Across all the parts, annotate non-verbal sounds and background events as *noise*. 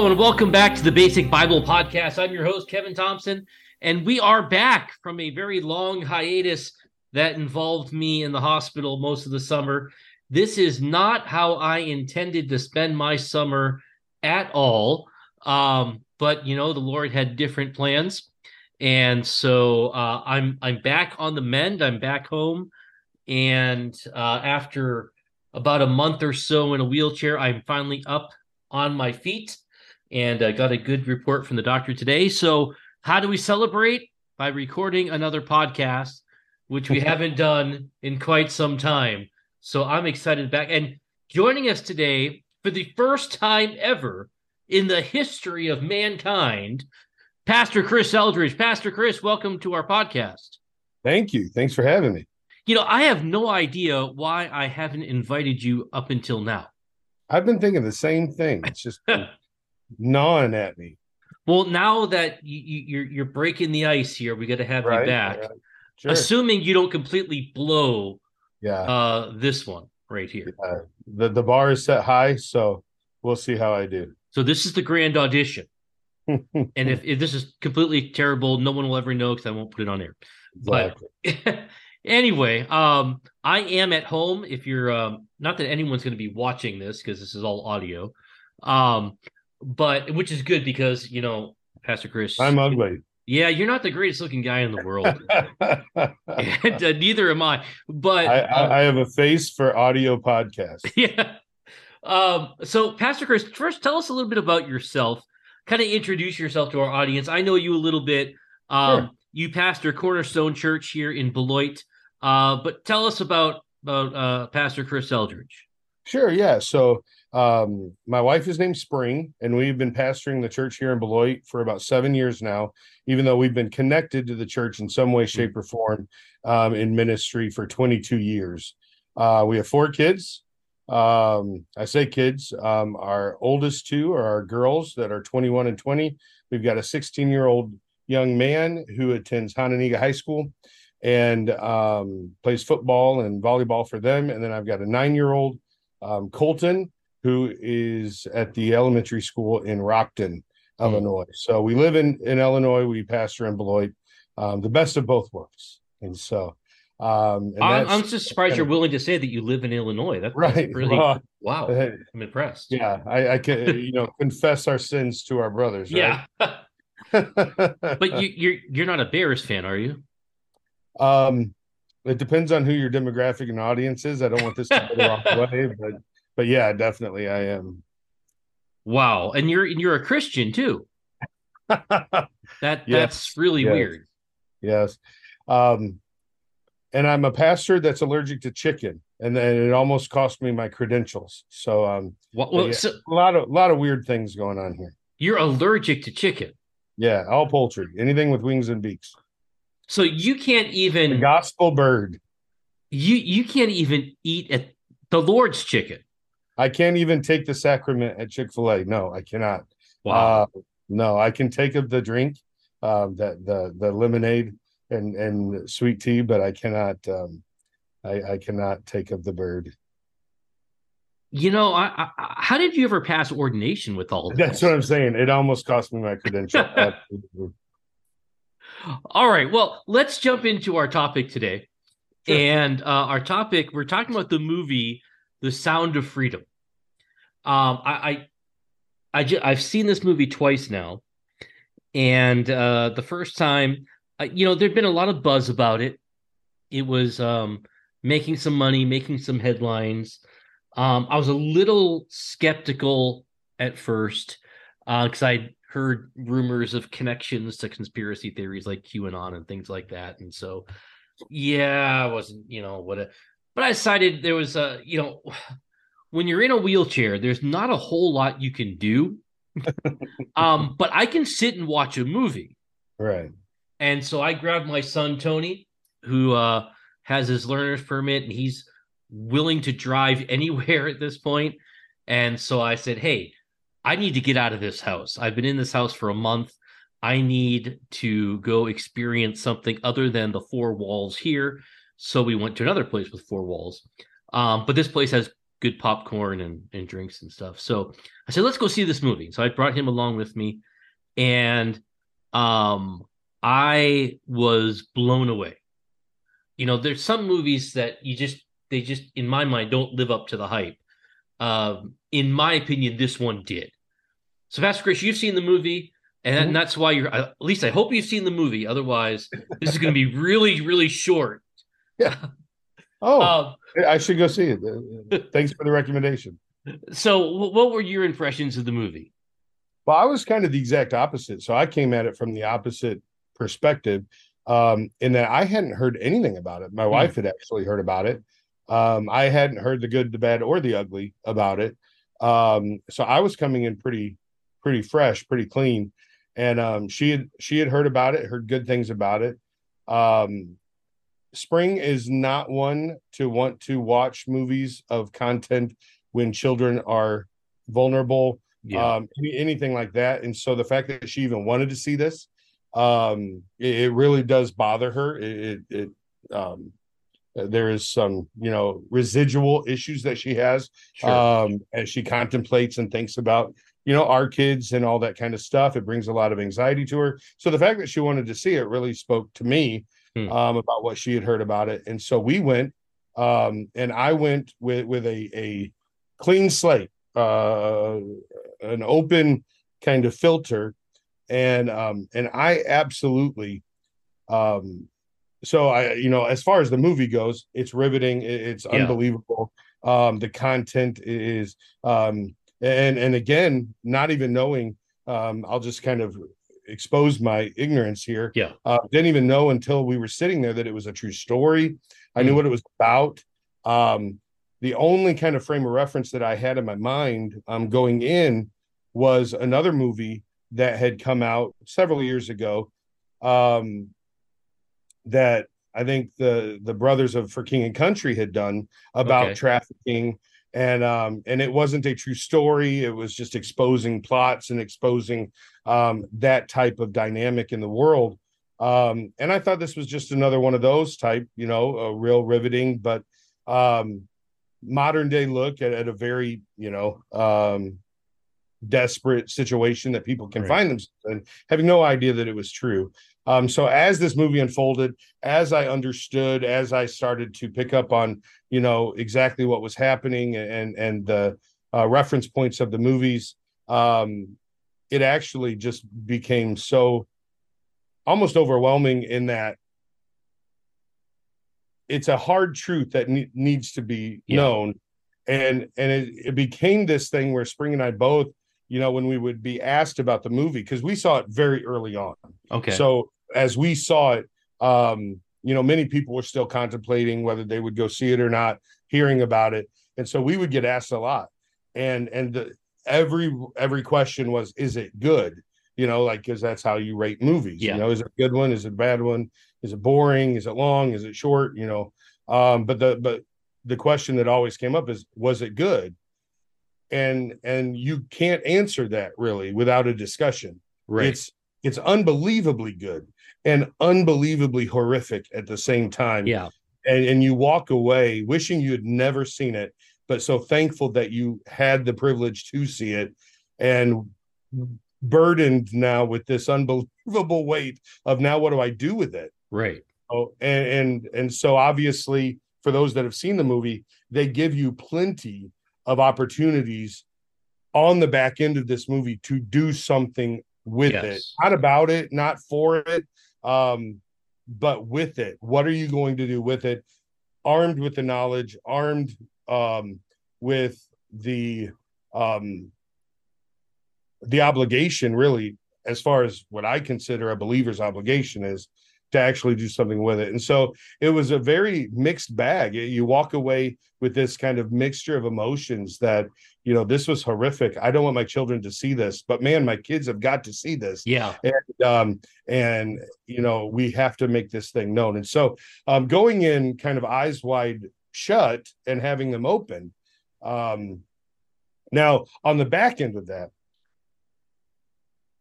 Hello, and welcome back to the Basic Bible Podcast. I'm your host, Kevin Thompson, and we are back from a very long hiatus that involved me in the hospital most of the summer. This is not how I intended to spend my summer at all. Um, but you know, the Lord had different plans, and so uh, I'm I'm back on the mend. I'm back home, and uh, after about a month or so in a wheelchair, I'm finally up on my feet and uh, got a good report from the doctor today. So, how do we celebrate? By recording another podcast, which we *laughs* haven't done in quite some time. So, I'm excited back. And joining us today for the first time ever in the history of mankind, Pastor Chris Eldridge. Pastor Chris, welcome to our podcast. Thank you. Thanks for having me. You know, I have no idea why I haven't invited you up until now. I've been thinking the same thing. It's just *laughs* gnawing at me. Well, now that you, you, you're you're breaking the ice here, we got to have Right, you back. right. Sure. Assuming you don't completely blow yeah. uh, this one right here. Uh, the the bar is set high, so we'll see how I do. So this is the grand audition. *laughs* And if, if this is completely terrible, no one will ever know because I won't put it on air. But Exactly. *laughs* anyway, um, I am at home. If you're um, not that anyone's going to be watching this because this is all audio, um, but which is good because you know, Pastor Chris, I'm ugly. yeah, you're not the greatest looking guy in the world, *laughs* *laughs* and uh, neither am I. But I, um, I have a face for audio podcast. *laughs* yeah. Um, so, Pastor Chris, first tell us a little bit about yourself. Kind of introduce yourself to our audience. I know you a little bit. Um, Sure. You pastor Cornerstone Church here in Beloit, uh, but tell us about about uh, Pastor Chris Eldridge. Sure, yeah. So um, my wife is named Spring, and we've been pastoring the church here in Beloit for about seven years now, even though we've been connected to the church in some way, shape, or form um, in ministry for 22 years. Uh, we have four kids. Um, I say kids. Um, our oldest two are our girls that are 21 and 20. We've got a 16 year old young man who attends Hononegah High School and um, plays football and volleyball for them. And then I've got a nine year old um, Colton, who is at the elementary school in Rockton, Illinois. So we live in, in Illinois. We pastor in Beloit, um, the best of both worlds. And so, um, and I'm, I'm just surprised you're willing to say that you live in Illinois. That's right. really Well, wow. I'm impressed. yeah, I, I can, you know, confess our sins to our brothers. yeah. Right? *laughs* but you, you're you're not a Bears fan, are you? Um, it depends on who your demographic and audience is. I don't want this to go the wrong *laughs* way, but but yeah, definitely I am. Wow, and you're and you're a Christian too. *laughs* That Yes, that's really yes. weird. yes. Um, and I'm a pastor that's allergic to chicken, and then it almost cost me my credentials. So um, Well, well Yeah. so a lot of a lot of weird things going on here. you're allergic to chicken, Yeah, all poultry, anything with wings and beaks. so you can't The even gospel bird. you you can't even eat at the Lord's chicken. I can't even take the sacrament at Chick Fil A. No, I cannot. Wow. Uh, no, I can take of the drink, um, that the the lemonade and and sweet tea, but I cannot. Um, I, I cannot take of the bird. you know, I, I, how did you ever pass ordination with all of That's this? what I'm saying. It almost cost me my credential. *laughs* All right. Well, let's jump into our topic today. Sure. And uh, our topic, we're talking about the movie The Sound of Freedom. Um, I, I, I ju- I've seen this movie twice now, and uh, the first time, uh, you know, there'd been a lot of buzz about it. It was um, making some money, making some headlines. Um, I was a little skeptical at first because I heard rumors of connections to conspiracy theories like QAnon and things like that, and so yeah, I wasn't, you know, what a. But I decided there was a, you know, when you're in a wheelchair, there's not a whole lot you can do. *laughs* um, but I can sit and watch a movie. Right. And so I grabbed my son Tony, who uh, has his learner's permit, and he's willing to drive *laughs* anywhere at this point. And so I said, "Hey, I need to get out of this house. I've been in this house for a month. I need to go experience something other than the four walls here." So we went to another place with four walls, um, but this place has good popcorn and and drinks and stuff. So I said, let's go see this movie. So I brought him along with me, and um, I was blown away. You know, there's some movies that you just they just in my mind don't live up to the hype. Um, in my opinion, this one did. So, Pastor Chris, you've seen the movie, and, mm-hmm. that's why you're. At least I hope you've seen the movie. Otherwise, this is going to be really, really short. Yeah. *laughs* Oh, um, I should go see it. *laughs* Thanks for the recommendation. So, what were your impressions of the movie? Well, I was kind of the exact opposite. So I came at it from the opposite perspective, um, in that I hadn't heard anything about it. My mm. wife had actually heard about it. Um, I hadn't heard the good, the bad, or the ugly about it. Um, so I was coming in pretty, pretty fresh, pretty clean. And um, she had she had heard about it, heard good things about it. Um, spring is not one to want to watch movies of content when children are vulnerable, yeah. um, anything like that. And so the fact that she even wanted to see this, um, it, it really does bother her. It, it, it um, there is some you know residual issues that she has sure. um as she contemplates and thinks about you know our kids and all that kind of stuff it brings a lot of anxiety to her so the fact that she wanted to see it really spoke to me hmm. um about what she had heard about it and so we went um and i went with with a a clean slate uh an open kind of filter and um and i absolutely um so I, you know, as far as the movie goes, it's riveting. It's yeah. unbelievable. Um, the content is, um, and and again, not even knowing, um, I'll just kind of expose my ignorance here. Yeah, uh, didn't even know until we were sitting there that it was a true story. I mm. knew what it was about. Um, the only kind of frame of reference that I had in my mind um, going in was another movie that had come out several years ago um, that I think the the brothers of For King and Country had done about okay. trafficking and um and it wasn't a true story. It was just exposing plots and exposing um that type of dynamic in the world. Um and i thought this was just another one of those type you know a real riveting but um modern day look at, at a very you know um desperate situation that people can right. find themselves in having no idea that it was true um, so as this movie unfolded, as I understood, as I started to pick up on, you know, exactly what was happening and and the uh, reference points of the movies, um, it actually just became so almost overwhelming in that it's a hard truth that ne- needs to be yeah. known and and it, it became this thing where spring and i both you know, when we would be asked about the movie, because we saw it very early on. Okay. So as we saw it, um, you know, many people were still contemplating whether they would go see it or not, hearing about it. And so we would get asked a lot. And and the, every every question was, is it good? You know, like because that's how you rate movies. Yeah. You know, is it a good one? Is it a bad one? Is it boring? Is it long? Is it short? You know. Um, but the but the question that always came up is, was it good? And and you can't answer that really without a discussion. Right. It's it's unbelievably good and unbelievably horrific at the same time. Yeah. And and you walk away wishing you had never seen it but so thankful that you had the privilege to see it and burdened now with this unbelievable weight of now what do i do with it? Right. Oh and and, and so obviously for those that have seen the movie they give you plenty of opportunities on the back end of this movie to do something with yes. it not about it not for it um but with it. What are you going to do with it? Armed with the knowledge armed um with the um the obligation really as far as what i consider a believer's obligation is to actually do something with it. And so it was a very mixed bag. You walk away with this kind of mixture of emotions that, you know, this was horrific. I don't want my children to see this, but man, my kids have got to see this. Yeah. And, um, and you know, we have to make this thing known. And so um, going in kind of eyes wide shut and having them open. Um, now, on the back end of that,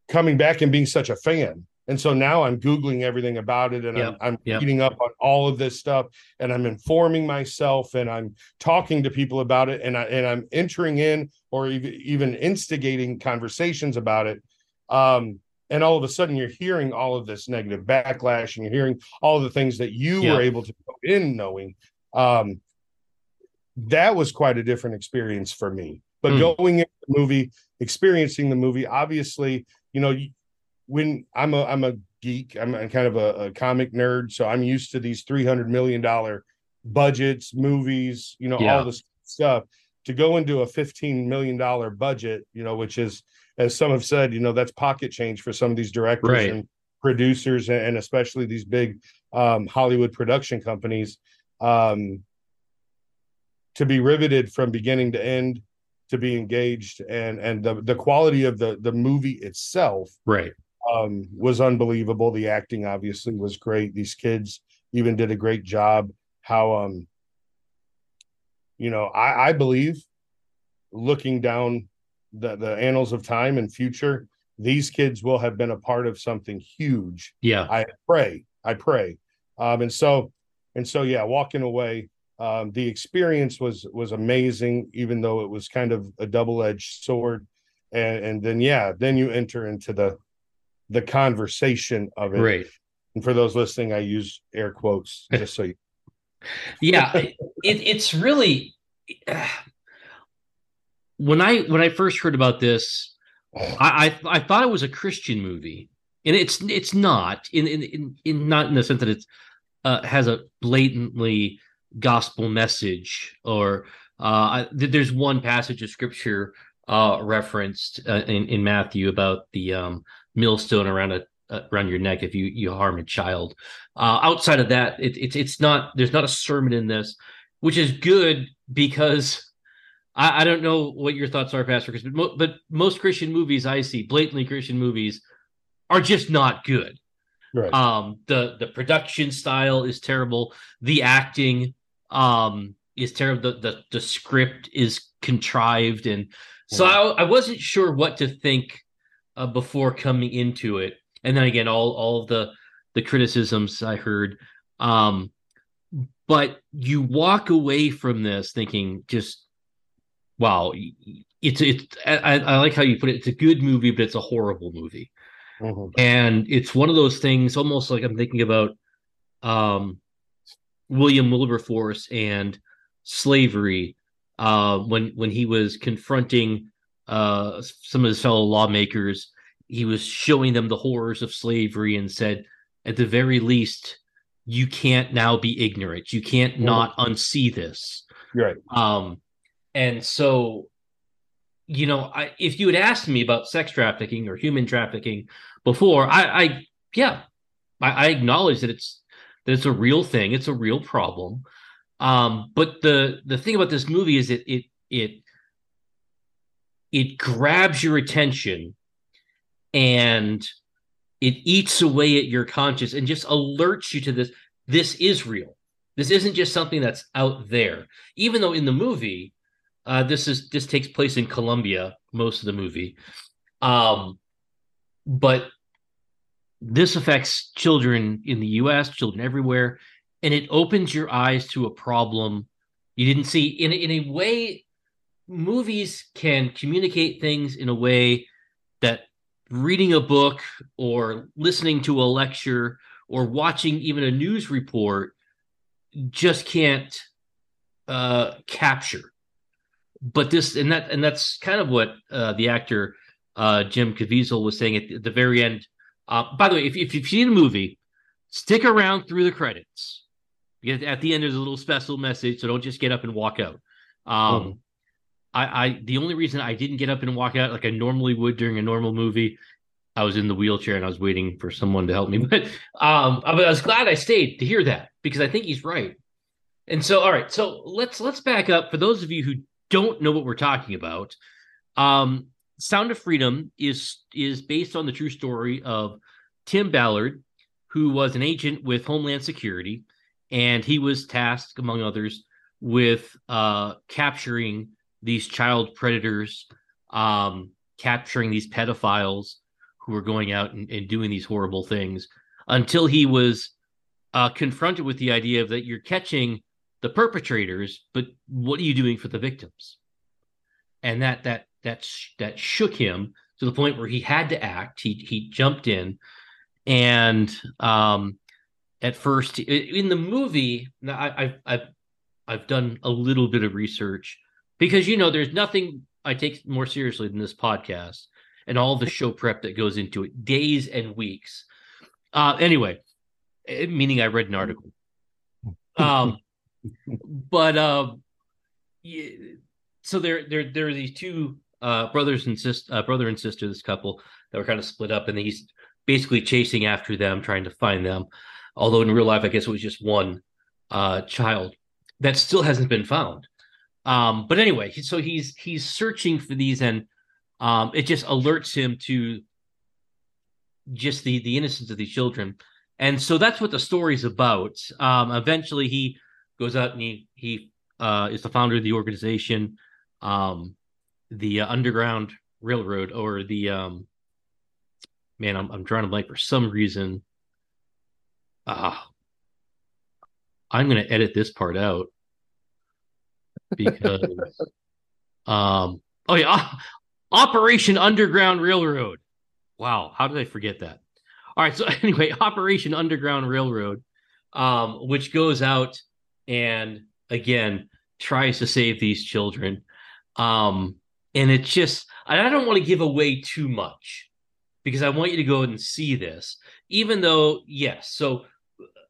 coming back and being such a fan And so now I'm Googling everything about it and Yep, I'm, I'm yep. reading up on all of this stuff and I'm informing myself and I'm talking to people about it and I and I'm entering in or even even instigating conversations about it. Um, and all of a sudden you're hearing all of this negative backlash and you're hearing all the things that you Yeah. were able to go in knowing. Um, that was quite a different experience for me. But Hmm. going into the movie, experiencing the movie, obviously, you know, when I'm a I'm a geek, I'm a kind of a, a comic nerd, so I'm used to these three hundred million dollar budgets, movies, you know, Yeah. all this stuff. To go into a fifteen million dollar budget, you know, which is, as some have said, you know, that's pocket change for some of these directors Right. and producers, and, and especially these big um, Hollywood production companies. Um, to be riveted from beginning to end, to be engaged, and and the the quality of the the movie itself Right. Um, was unbelievable. The acting obviously was great. These kids even did a great job. How um, you know, I, I believe looking down the the annals of time and future, these kids will have been a part of something huge. Yeah. I pray, I pray, um, and so and so yeah, walking away. Um, the experience was was amazing, even though it was kind of a double edged sword, and and then yeah, then you enter into the the conversation of it. Right. And for those listening, I use air quotes *laughs* just so you. yeah it, it's really *sighs* when i when i first heard about this I, I i thought it was a christian movie and it's it's not in in in, in not in the sense that it's uh, has a blatantly gospel message or uh I, there's one passage of scripture uh referenced uh, in in matthew about the um millstone around a uh, around your neck if you you harm a child uh, outside of that, it, it's it's not there's not a sermon in this, which is good because I, I don't know what your thoughts are, Pastor Chris, but, mo- but most Christian movies I see, blatantly Christian movies, are just not good. Right. Um, the the production style is terrible. The acting um is terrible. The the, the script is contrived, and so I, I wasn't sure what to think uh, before coming into it. And then again, all all of the the criticisms I heard. Um, but you walk away from this thinking, just wow, it's it's. I, I like how you put it. It's a good movie, but it's a horrible movie Mhm. and it's one of those things almost like i'm thinking about um william wilberforce and slavery uh when when he was confronting uh some of his fellow lawmakers he was showing them the horrors of slavery and said at the very least you can't now be ignorant you can't not unsee this You're right. um, and so, you know, I, if you had asked me about sex trafficking or human trafficking before, I, I yeah, I, I acknowledge that it's that it's a real thing, it's a real problem. Um, but the the thing about this movie is it it it it grabs your attention and it eats away at your conscience and just alerts you to this. This is real. This isn't just something that's out there. Even though in the movie, uh, this is this takes place in Colombia, most of the movie. Um, but this affects children in the US, children everywhere, and it opens your eyes to a problem you didn't see. In, in a way, movies can communicate things in a way that reading a book or listening to a lecture or watching even a news report just can't uh, capture. But this and that and that's kind of what uh, the actor uh, Jim Caviezel was saying at the, very end. Uh, by the way, if, if you've seen the movie, stick around through the credits. Because at the end, there's a little special message, so don't just get up and walk out. Um, Mhm. I, I the only reason I didn't get up and walk out like I normally would during a normal movie, I was in the wheelchair and I was waiting for someone to help me. *laughs* But um, I was glad I stayed to hear that because I think he's right. And so, all right, so let's let's back up for those of you who don't know what we're talking about. Um, Sound of Freedom is is based on the true story of Tim Ballard, who was an agent with Homeland Security, and he was tasked, among others, with uh, capturing these child predators, um, capturing these pedophiles who were going out and, and doing these horrible things until he was uh, confronted with the idea of that you're catching the perpetrators, but what are you doing for the victims? And that that that that shook him to the point where he had to act. He he jumped in, and um, at first in the movie, I, I've I've I've done a little bit of research because you know there's nothing I take more seriously than this podcast and all the show prep that goes into it, days and weeks. Uh, anyway, eh, meaning I read an article. Um, *laughs* but uh, yeah, so there, there, there are these two uh, brothers and sister, uh, brother and sister, this couple that were kind of split up, and he's basically chasing after them, trying to find them. Although in real life, I guess it was just one uh, child that still hasn't been found. Um, but anyway, so he's he's searching for these, and um, it just alerts him to just the the innocence of these children, and so that's what the story's about. Um, eventually, he goes out and he he uh, is the founder of the organization, um, the uh, Underground Railroad, or the um, man, I'm I'm drawing a blank for some reason. Ah, uh, I'm going to edit this part out because um oh yeah operation underground railroad. Wow how did i forget that? All right so *laughs* anyway operation underground railroad um which goes out and again tries to save these children. Um and it's just i don't want to give away too much because i want you to go and see this even though yes so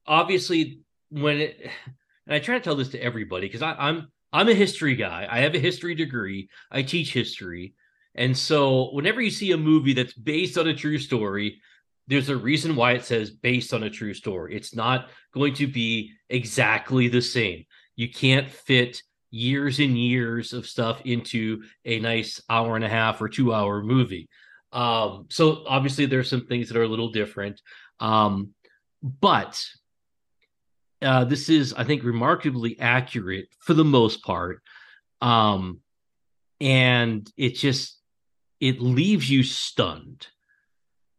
obviously when it *sighs* and i try to tell this to everybody because i'm I'm a history guy. I have a history degree. I teach history. And so whenever you see a movie that's based on a true story, there's a reason why it says based on a true story. It's not going to be exactly the same. You can't fit years and years of stuff into a nice hour and a half or two hour movie. Um, so obviously there's some things that are a little different. Um, but uh, this is, I think, remarkably accurate for the most part. Um, and it just it leaves you stunned.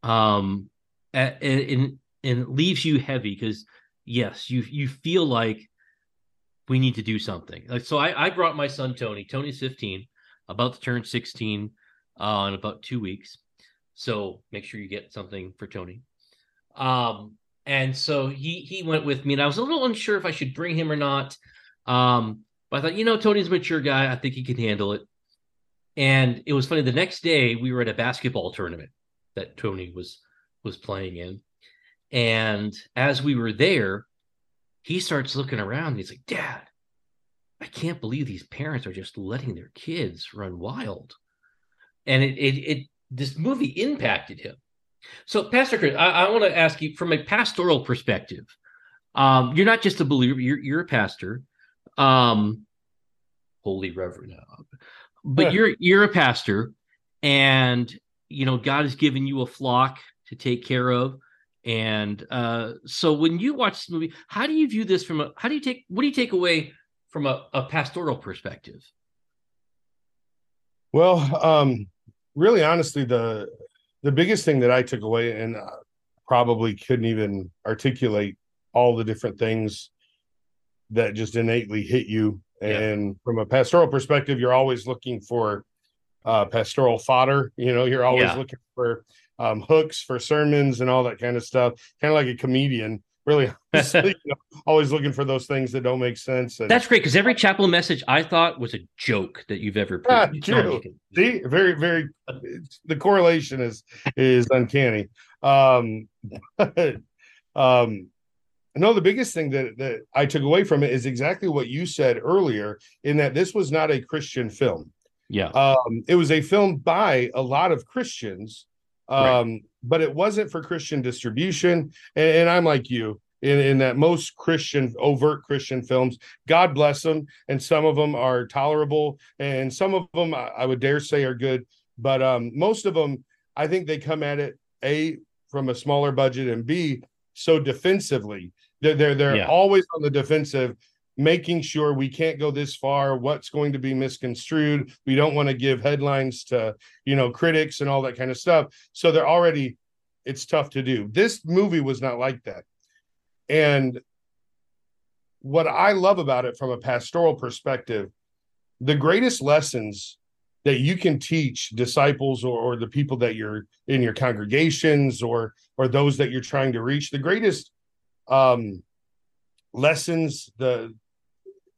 Um, and and, and it leaves you heavy because yes, you you feel like we need to do something. Like so, I I brought my son Tony. Tony's 15, about to turn 16 uh, in about two weeks. So make sure you get something for Tony. Um, and so he he went with me, and I was a little unsure if I should bring him or not. Um, but I thought, you know, Tony's a mature guy. I think he can handle it. And it was funny. The next day, we were at a basketball tournament that Tony was was playing in, and as we were there, he starts looking around. he's like, "Dad, I can't believe these parents are just letting their kids run wild." And it it, it this movie impacted him so, Pastor Chris, I, I want to ask you from a pastoral perspective. Um, you're not just a believer; you're you're a pastor, um, holy reverend, but yeah. you're you're a pastor, and you know God has given you a flock to take care of. And uh, so, when you watch this movie, how do you view this from a? How do you take? What do you take away from a, a pastoral perspective? Well, um, really, honestly, the the biggest thing that I took away, and probably couldn't even articulate all the different things that just innately hit you. And yeah. from a pastoral perspective, you're always looking for uh, pastoral fodder. You know, you're always yeah. looking for um, hooks for sermons and all that kind of stuff. Kind of like a comedian really *laughs* *laughs* you know, always looking for those things that don't make sense. And, That's great because every chapel message I thought was a joke that you've ever preached. true. See, very, very. The correlation is is uncanny. Um, *laughs* um, no, the biggest thing that that I took away from it is exactly what you said earlier, in that this was not a Christian film. Yeah, um, it was a film by a lot of Christians um, right. But it wasn't for Christian distribution. And, and I'm like you in, in that most Christian, overt Christian films, God bless them. And some of them are tolerable, and some of them I, I would dare say are good. But um, most of them, I think they come at it a from a smaller budget and b so defensively. They're they're, they're yeah. always on the defensive making sure we can't go this far what's going to be misconstrued. We don't want to give headlines to you know critics and all that kind of stuff. So they're already it's tough to do. This movie was not like that. And what i love about it from a pastoral perspective the greatest lessons that you can teach disciples or, or the people that you're in your congregations or or those that you're trying to reach the greatest um lessons the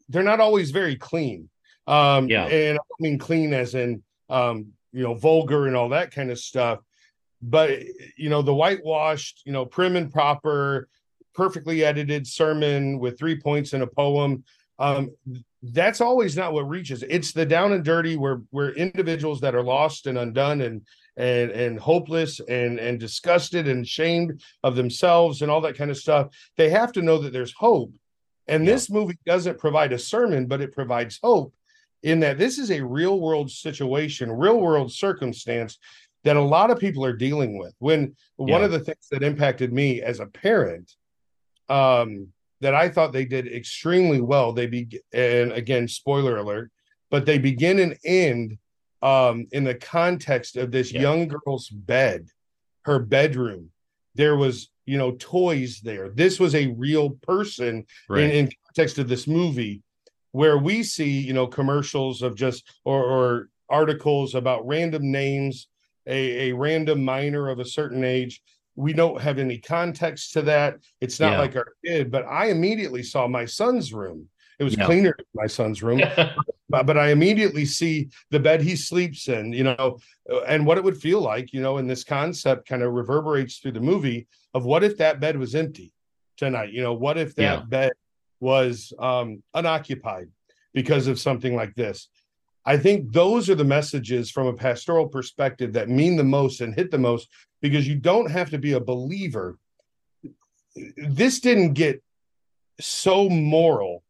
they're not always very clean. Um yeah. and i mean clean as in um you know vulgar and all that kind of stuff. But you know the whitewashed you know prim and proper perfectly edited sermon with three points in a poem um that's always not what reaches. It's the down and dirty where where individuals that are lost and undone and and and hopeless and and disgusted and shamed of themselves and all that kind of stuff they have to know that there's hope and yeah. this movie doesn't provide a sermon but it provides hope in that this is a real world situation real world circumstance that a lot of people are dealing with when yeah. one of the things that impacted me as a parent um that I thought they did extremely well. They be and again, spoiler alert, but they begin and end um, in the context of this yeah. young girl's bed, her bedroom. There was, you know, toys there. This was a real person right. in, in context of this movie, where we see, you know, commercials of just or, or articles about random names, a, a random minor of a certain age we don't have any context to that. It's not yeah. like our kid, but I immediately saw my son's room. It was yeah. cleaner in my son's room, *laughs* but, but I immediately see the bed he sleeps in, you know, and what it would feel like, you know, and this concept kind of reverberates through the movie of what if that bed was empty tonight? You know, what if that yeah. bed was um, unoccupied because of something like this? I think those are the messages from a pastoral perspective that mean the most and hit the most because you don't have to be a believer. This didn't get so moral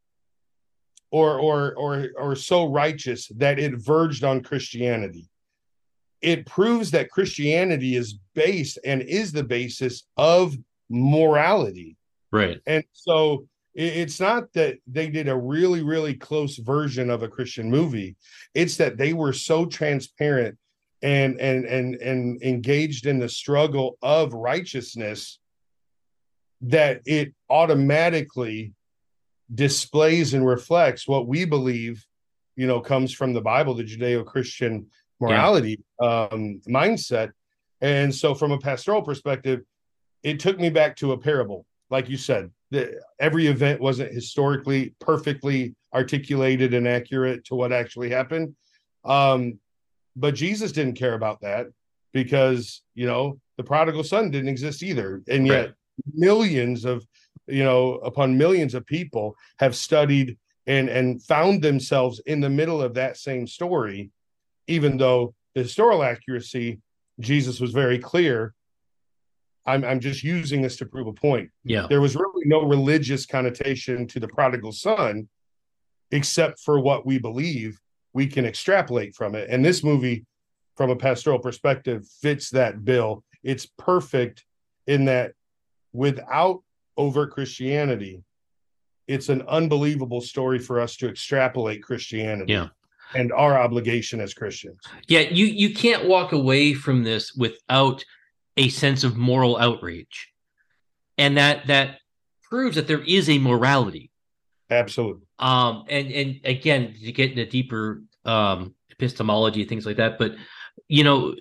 or or or or so righteous that it verged on Christianity. It proves that Christianity is based and is the basis of morality. Right. And so it's not that they did a really really close version of a christian movie it's that they were so transparent and and and and engaged in the struggle of righteousness that it automatically displays and reflects what we believe you know comes from the bible the judeo-christian morality yeah. um mindset and so from a pastoral perspective it took me back to a parable like you said the, every event wasn't historically perfectly articulated and accurate to what actually happened. Um, but Jesus didn't care about that because, you know, the prodigal son didn't exist either. And yet, right. millions of, you know, upon millions of people have studied and and found themselves in the middle of that same story, even though the historical accuracy, Jesus was very clear I'm I'm just using this to prove a point. Yeah. There was really no religious connotation to the prodigal son except for what we believe we can extrapolate from it. And this movie from a pastoral perspective fits that bill. It's perfect in that without overt Christianity, it's an unbelievable story for us to extrapolate Christianity. Yeah. And our obligation as Christians. Yeah, you you can't walk away from this without a sense of moral outrage and that that proves that there is a morality absolutely um and and again to get into deeper um epistemology things like that but you know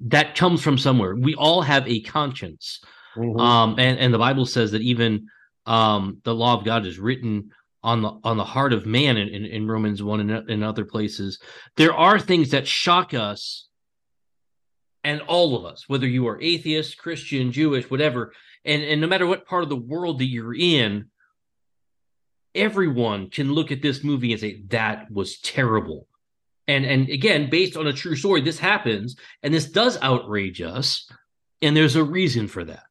that comes from somewhere we all have a conscience mm-hmm. um and and the bible says that even um the law of god is written on the on the heart of man in, in, in romans 1 and in other places there are things that shock us and all of us, whether you are atheist, Christian, Jewish, whatever, and, and no matter what part of the world that you're in, everyone can look at this movie and say, that was terrible. And and again, based on a true story, this happens, and this does outrage us, and there's a reason for that.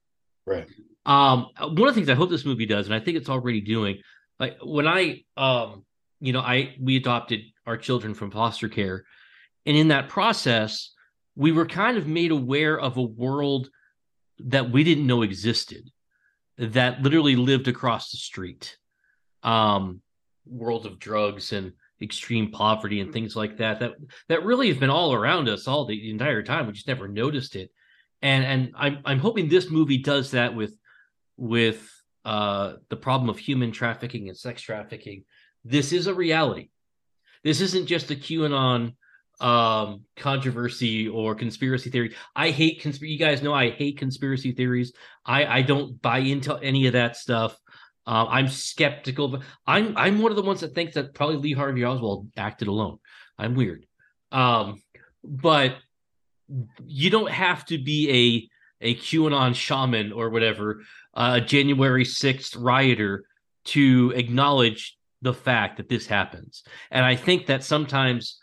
Right. Um, one of the things I hope this movie does, and I think it's already doing, like when I um, you know, I we adopted our children from foster care, and in that process, we were kind of made aware of a world that we didn't know existed that literally lived across the street. Um world of drugs and extreme poverty and things like that that that really have been all around us all the, the entire time. We just never noticed it and and i'm i'm hoping this movie does that with with uh the problem of human trafficking and sex trafficking. This is a reality. This isn't just a qanon um controversy or conspiracy theory. I hate conspiracy you guys know i hate conspiracy theories. I i don't buy into any of that stuff. Uh, I'm skeptical, but I'm I'm one of the ones that thinks that probably Lee Harvey Oswald acted alone. I'm weird, um, but you don't have to be a a QAnon shaman or whatever, a uh, January sixth rioter to acknowledge the fact that this happens. And I think that sometimes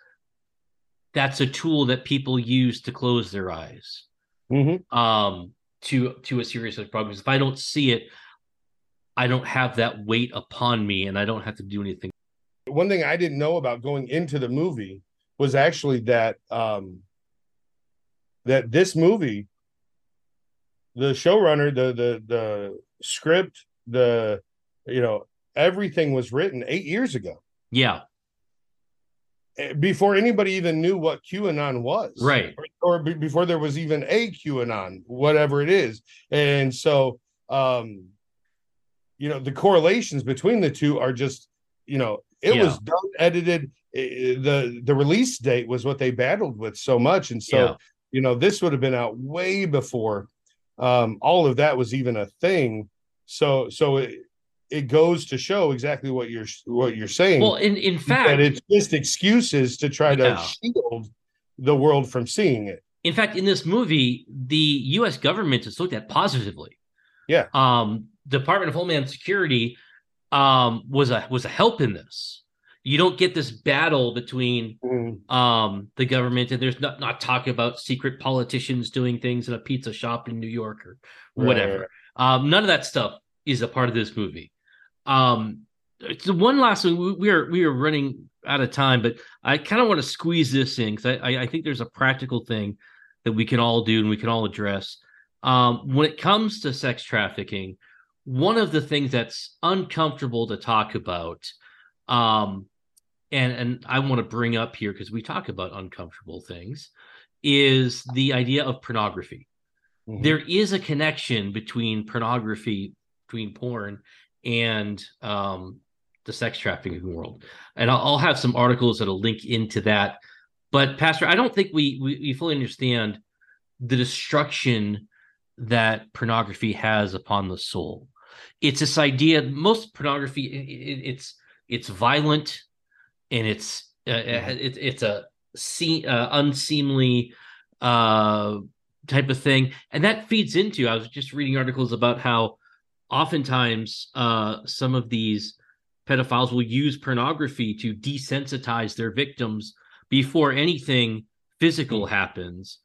that's a tool that people use to close their eyes mm-hmm. um, to to a serious problem. Because if I don't see it, I don't have that weight upon me and I don't have to do anything. One thing I didn't know about going into the movie was actually that um that this movie the showrunner the the the script the you know everything was written 8 years ago. Yeah. Eh, before anybody even knew what QAnon was. Right. Or, or before there was even a QAnon whatever it is. And so um you know the correlations between the two are just you know it yeah. was done edited the the release date was what they battled with so much and so. You know this would have been out way before um all of that was even a thing. So so it it goes to show exactly what you're what you're saying. Well in in fact that it's just excuses to try to shield the world from seeing it. In fact in this movie the us government is looked at positively. Yeah. Um Department of Homeland Security um, was a was a help in this. You don't get this battle between mm. um, the government and there's not not talking about secret politicians doing things in a pizza shop in New York or whatever. Right. Um, none of that stuff is a part of this movie. Um, so one last thing, we, we are we are running out of time, but I kind of want to squeeze this in because I, I think there's a practical thing that we can all do and we can all address. Um, when it comes to sex trafficking, one of the things that's uncomfortable to talk about um and and I want to bring up here because we talk about uncomfortable things is the idea of pornography. Mm-hmm. There is a connection between pornography, between porn and um, the sex trafficking world. And I'll, I'll, have some articles that'll link into that. But Pastor, I don't think we, we, we fully understand the destruction that pornography has upon the soul it's this idea most pornography it, it's it's violent and it's uh, it, it's a see, uh, unseemly uh, type of thing. And that feeds into i was just reading articles about how oftentimes uh, some of these pedophiles will use pornography to desensitize their victims before anything physical hmm. happens.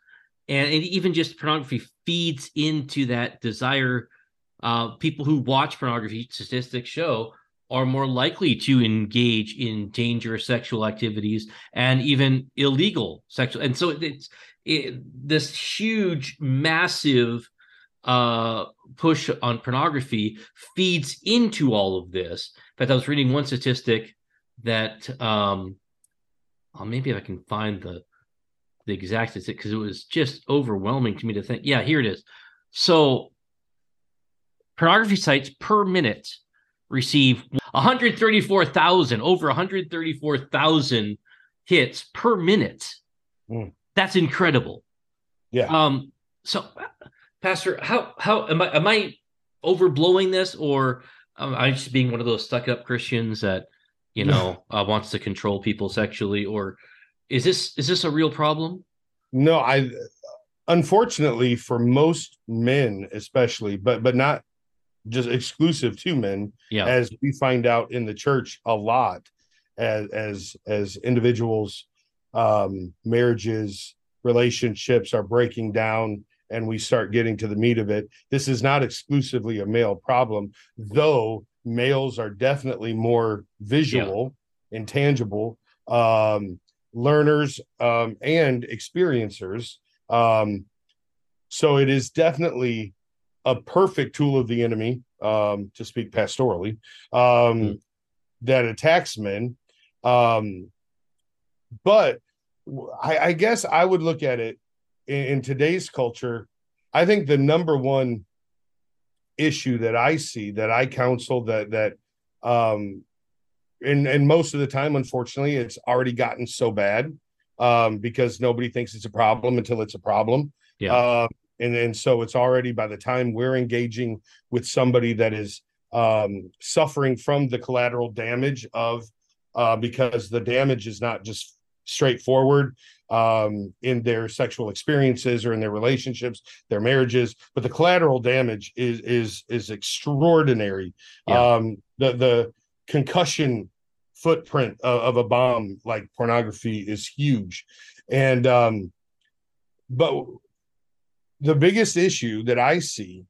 And, and even just pornography feeds into that desire uh, people who watch pornography statistics show are more likely to engage in dangerous sexual activities and even illegal sexual and so it's it, this huge massive uh, push on pornography feeds into all of this. In fact i was reading one statistic that um oh, maybe if i can find the the exact statistic because it was just overwhelming to me to think yeah here it is. So pornography sites per minute receive 134,000, over 134,000 hits per minute. Mm. That's incredible. Yeah. Um. So, Pastor, how how am I am I overblowing this, or am I just being one of those stuck up Christians that you know uh, wants to control people sexually, or is this is this a real problem? No, I unfortunately for most men especially but but not just exclusive to men yeah. as we find out in the church a lot as as as individuals um marriages relationships are breaking down and we start getting to the meat of it this is not exclusively a male problem though males are definitely more visual yeah. intangible um learners um and experiencers um so it is definitely a perfect tool of the enemy, um, to speak pastorally. Um, mm. that attacks men. Um, but I, I guess I would look at it in, in today's culture. I think the number one issue that I see that I counsel that that um and and most of the time unfortunately it's already gotten so bad um because nobody thinks it's a problem until it's a problem Yeah. uh, and and so it's already by the time we're engaging with somebody that is um suffering from the collateral damage of uh because the damage is not just straightforward um in their sexual experiences or in their relationships their marriages but the collateral damage is is is extraordinary Yeah. um the the concussion footprint of, of a bomb like pornography is huge and um but the biggest issue that i see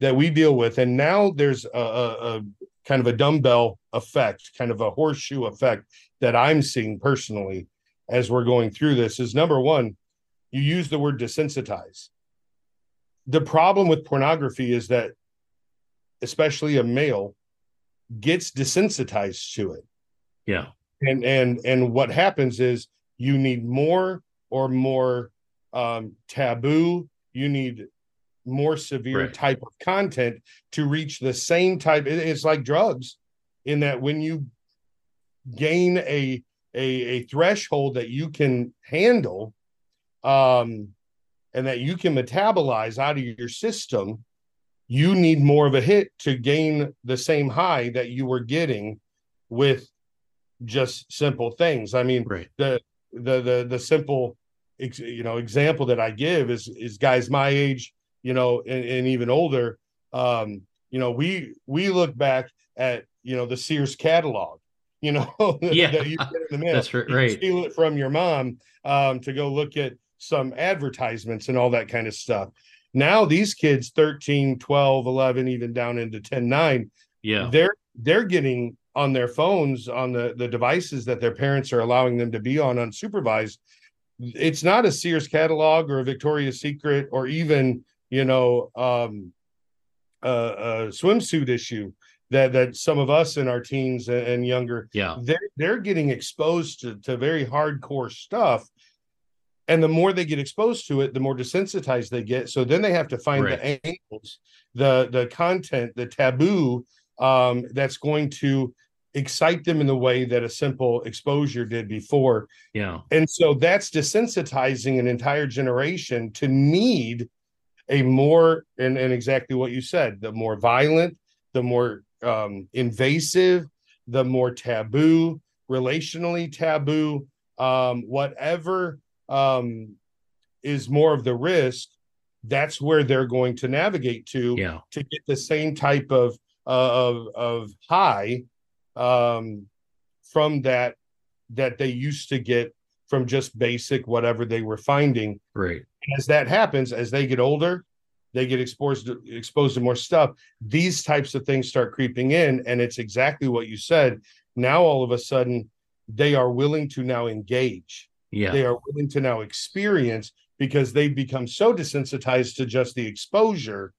that we deal with and now there's a, a, a kind of a dumbbell effect kind of a horseshoe effect that i'm seeing personally as we're going through this is number one you use the word desensitize the problem with pornography is that especially a male gets desensitized to it Yeah. and and and what happens is you need more or more um taboo you need more severe Right. type of content to reach the same type it's like drugs in that when you gain a a, a threshold that you can handle um and that you can metabolize out of your system you need more of a hit to gain the same high that you were getting with just simple things i mean Right. the the the the simple you know example that i give is is guys my age you know and, and even older um you know we we look back at you know the sears catalog *laughs* you know Yeah. that you get in the mail That's right. steal it from your mom um, to go look at some advertisements and all that kind of stuff. Now these kids 13, 12, 11 even down into 10, 9, Yeah. they're they're getting on their phones on the the devices that their parents are allowing them to be on unsupervised. It's not a Sears catalog or a Victoria's Secret or even, you know, um a, a swimsuit issue that that some of us in our teens and, younger Yeah. they're they're getting exposed to, to very hardcore stuff. And the more they get exposed to it the more desensitized they get. So then they have to find the angles the the content the taboo um that's going to excite them in the way that a simple exposure did before Yeah. and so that's desensitizing an entire generation to need a more and, and exactly what you said the more violent the more um, invasive the more taboo relationally taboo um, whatever um, is more of the risk that's where they're going to navigate to Yeah. to get the same type of uh, of of high um, from that that they used to get from just basic whatever they were finding. Right. As that happens, as they get older, they get exposed to, exposed to more stuff. These types of things start creeping in, and it's exactly what you said. Now all of a sudden, they are willing to now engage. Yeah. They are willing to now experience because they've become so desensitized to just the exposure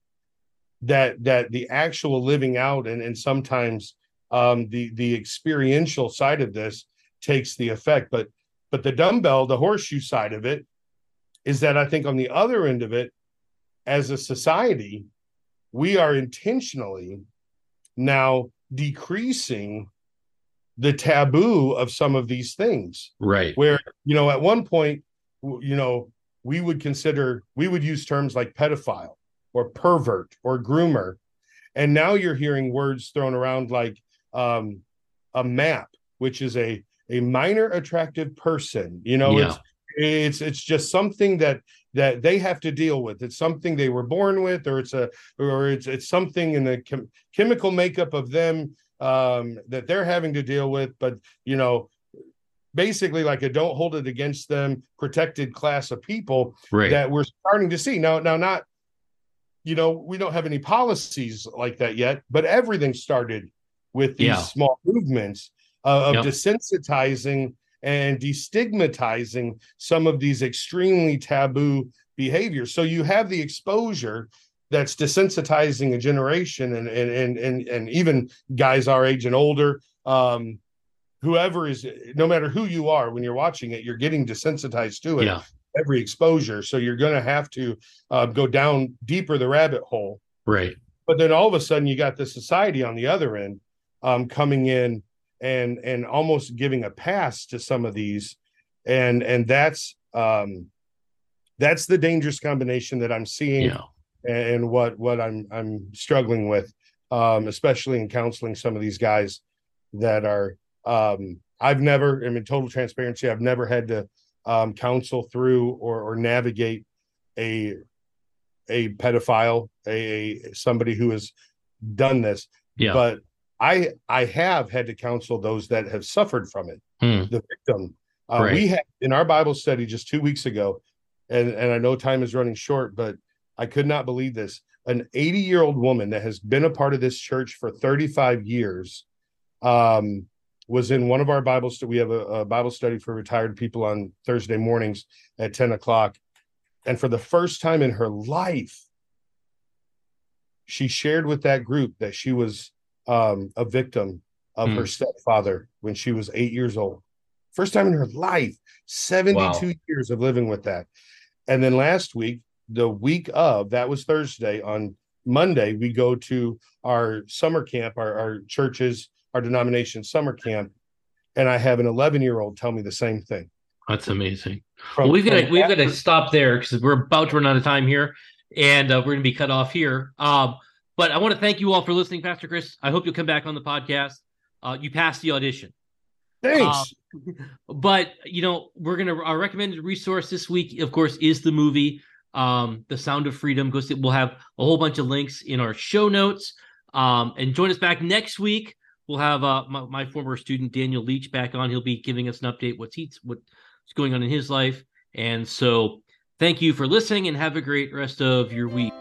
that that the actual living out and and sometimes um the the experiential side of this takes the effect but but the dumbbell the horseshoe side of it is that i think on the other end of it as a society we are intentionally now decreasing the taboo of some of these things Right. where you know at one point you know we would consider we would use terms like pedophile or pervert or groomer and now you're hearing words thrown around like um a map which is a a minor attractive person you know Yeah. it's it's it's just something that that they have to deal with it's something they were born with or it's a or it's it's something in the chem- chemical makeup of them um that they're having to deal with but you know basically like a don't hold it against them protected class of people Right. that we're starting to see now now not you know we don't have any policies like that yet but everything started with these Yeah. small movements uh, of Yep. desensitizing and destigmatizing some of these extremely taboo behaviors so you have the exposure that's desensitizing a generation and and and and, and even guys our age and older um whoever is no matter who you are when you're watching it you're getting desensitized to it Yeah. every exposure so you're going to have to uh, go down deeper the rabbit hole Right. but then all of a sudden you got the society on the other end um, coming in and and almost giving a pass to some of these and and that's um that's the dangerous combination that i'm seeing Yeah. and what what i'm i'm struggling with um especially in counseling some of these guys that are um i've never i mean total transparency i've never had to um counsel through or or navigate a a pedophile a, a somebody who has done this Yeah. but i i have had to counsel those that have suffered from it Hmm. the victim. Uh, we had in our bible study just two weeks ago and and i know time is running short but i could not believe this. An 80 year old woman that has been a part of this church for 35 years um was in one of our bible study we have a, a bible study for retired people on thursday mornings at 10 o'clock. And for the first time in her life she shared with that group that she was um, a victim of Hmm. her stepfather when she was eight years old. First time in her life, 72 Wow. years of living with that. And then last week, the week of, that was Thursday, on Monday, we go to our summer camp, our, our churches, our denomination summer camp. And I have an 11 year old tell me the same thing. That's amazing. From- well, we've got to we've got to stop there because we're about to run out of time here, and uh, we're going to be cut off here. Um, but I want to thank you all for listening, Pastor Chris. I hope you'll come back on the podcast. Uh, you passed the audition, Thanks. *laughs* but you know we're gonna our recommended resource this week, of course, is the movie um, "The Sound of Freedom." Go see. We'll have a whole bunch of links in our show notes. Um, and join us back next week. We'll have uh, my, my former student Daniel Leach back on. He'll be giving us an update what's he's what's going on in his life. And so, thank you for listening, and have a great rest of your week.